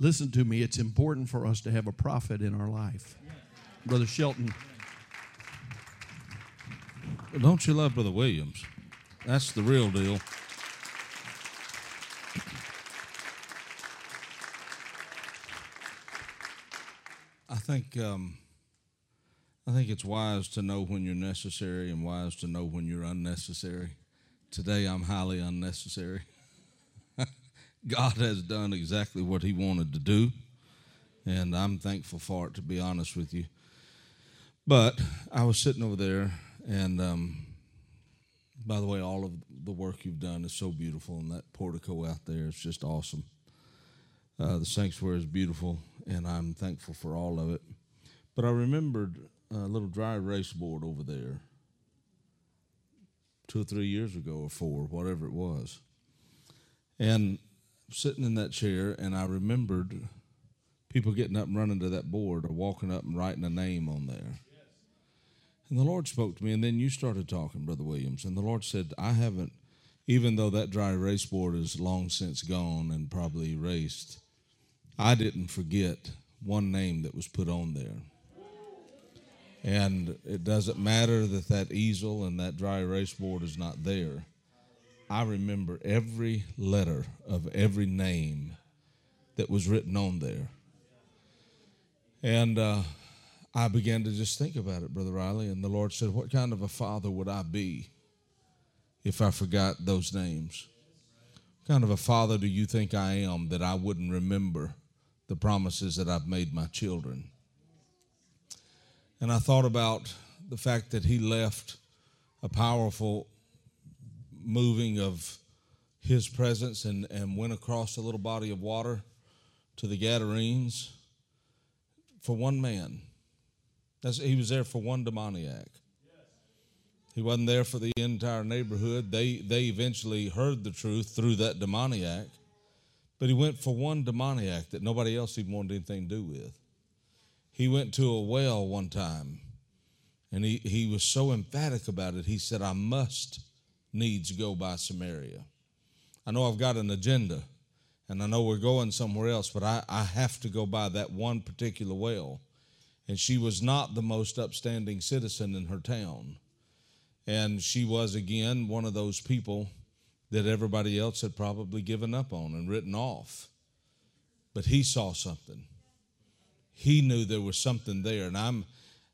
Listen to me, it's important for us to have a prophet in our life. Brother Shelton. Don't you love Brother Williams? That's the real deal. I think um, I think it's wise to know when you're necessary and wise to know when you're unnecessary. Today I'm highly unnecessary. God has done exactly what He wanted to do, and I'm thankful for it. To be honest with you, but I was sitting over there, and um, by the way, all of the work you've done is so beautiful, and that portico out there is just awesome. Uh, the sanctuary is beautiful, and I'm thankful for all of it. But I remembered a little dry erase board over there two or three years ago, or four, whatever it was. And sitting in that chair, and I remembered people getting up and running to that board or walking up and writing a name on there. And the Lord spoke to me, and then you started talking, Brother Williams. And the Lord said, I haven't, even though that dry erase board is long since gone and probably erased, I didn't forget one name that was put on there. And it doesn't matter that that easel and that dry erase board is not there. I remember every letter of every name that was written on there. And uh, I began to just think about it, Brother Riley. And the Lord said, What kind of a father would I be if I forgot those names? What kind of a father do you think I am that I wouldn't remember the promises that I've made my children? And I thought about the fact that He left a powerful moving of His presence and, and went across a little body of water to the Gadarenes for one man. That's, he was there for one demoniac. He wasn't there for the entire neighborhood. They, they eventually heard the truth through that demoniac, but he went for one demoniac that nobody else even wanted anything to do with. He went to a well one time, and he, he was so emphatic about it, he said, I must needs go by Samaria. I know I've got an agenda, and I know we're going somewhere else, but I, I have to go by that one particular well and she was not the most upstanding citizen in her town. And she was, again, one of those people that everybody else had probably given up on and written off. But he saw something. He knew there was something there. And I'm,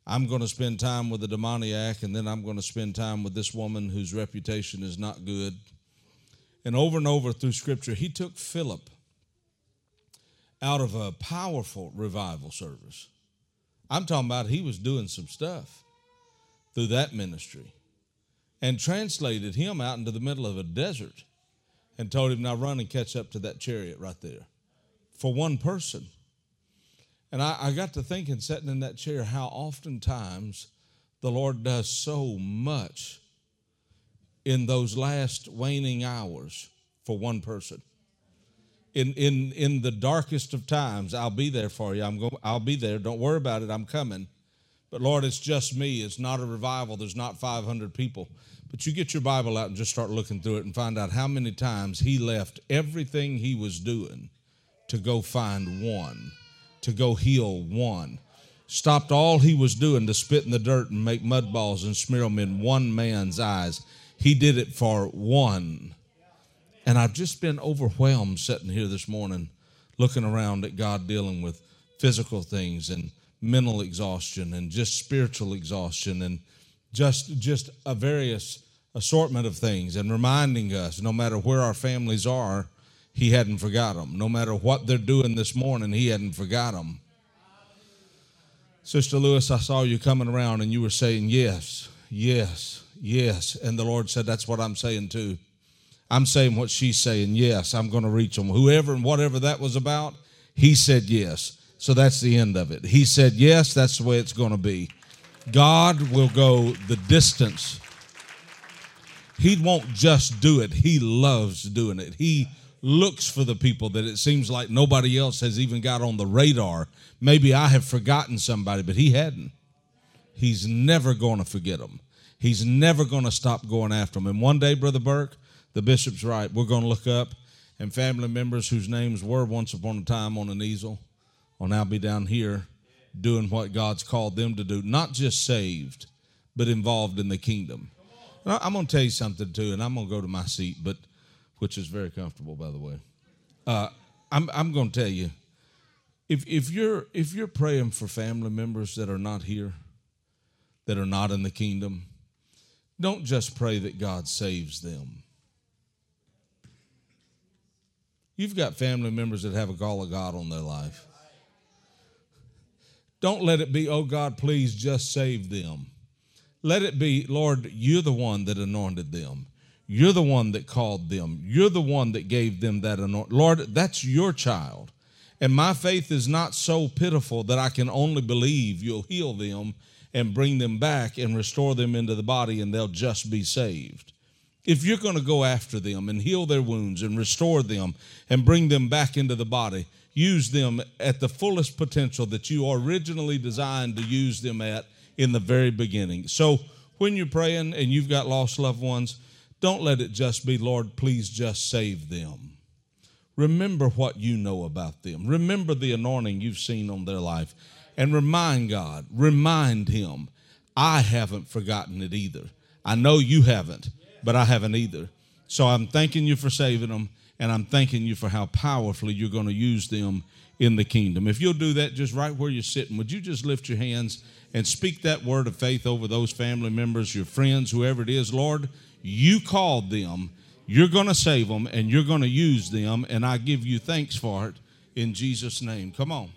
I'm going to spend time with the demoniac, and then I'm going to spend time with this woman whose reputation is not good. And over and over through Scripture, he took Philip out of a powerful revival service I'm talking about he was doing some stuff through that ministry and translated him out into the middle of a desert and told him, Now run and catch up to that chariot right there for one person. And I, I got to thinking, sitting in that chair, how oftentimes the Lord does so much in those last waning hours for one person. In in in the darkest of times i'll be there for you. I'm going i'll be there. Don't worry about it. I'm coming. But lord it's just me. It's not a revival. There's not 500 people. But you get your bible out and just start looking through it and find out how many times he left everything he was doing to go find one to go heal one. Stopped all he was doing to spit in the dirt and make mud balls and smear them in one man's eyes. He did it for one. And I've just been overwhelmed sitting here this morning, looking around at God dealing with physical things and mental exhaustion and just spiritual exhaustion and just just a various assortment of things and reminding us no matter where our families are he hadn't forgot them no matter what they're doing this morning he hadn't forgot them sister lewis i saw you coming around and you were saying yes yes yes and the lord said that's what i'm saying too I'm saying what she's saying. Yes, I'm going to reach them. Whoever and whatever that was about, he said yes. So that's the end of it. He said yes, that's the way it's going to be. God will go the distance. He won't just do it, He loves doing it. He looks for the people that it seems like nobody else has even got on the radar. Maybe I have forgotten somebody, but He hadn't. He's never going to forget them. He's never going to stop going after them. And one day, Brother Burke, the bishop's right. We're going to look up and family members whose names were once upon a time on an easel will now be down here doing what God's called them to do, not just saved, but involved in the kingdom. I'm going to tell you something too, and I'm going to go to my seat, but which is very comfortable, by the way. Uh, I'm I'm going to tell you, if if you're if you're praying for family members that are not here, that are not in the kingdom, don't just pray that God saves them. You've got family members that have a call of God on their life. Don't let it be, oh God, please just save them. Let it be, Lord, you're the one that anointed them. You're the one that called them. You're the one that gave them that anointing. Lord, that's your child. And my faith is not so pitiful that I can only believe you'll heal them and bring them back and restore them into the body and they'll just be saved. If you're going to go after them and heal their wounds and restore them and bring them back into the body, use them at the fullest potential that you originally designed to use them at in the very beginning. So when you're praying and you've got lost loved ones, don't let it just be, Lord, please just save them. Remember what you know about them. Remember the anointing you've seen on their life. And remind God, remind Him, I haven't forgotten it either. I know you haven't, but I haven't either. So I'm thanking you for saving them, and I'm thanking you for how powerfully you're going to use them in the kingdom. If you'll do that just right where you're sitting, would you just lift your hands and speak that word of faith over those family members, your friends, whoever it is? Lord, you called them. You're going to save them and you're going to use them, and I give you thanks for it in Jesus' name. Come on.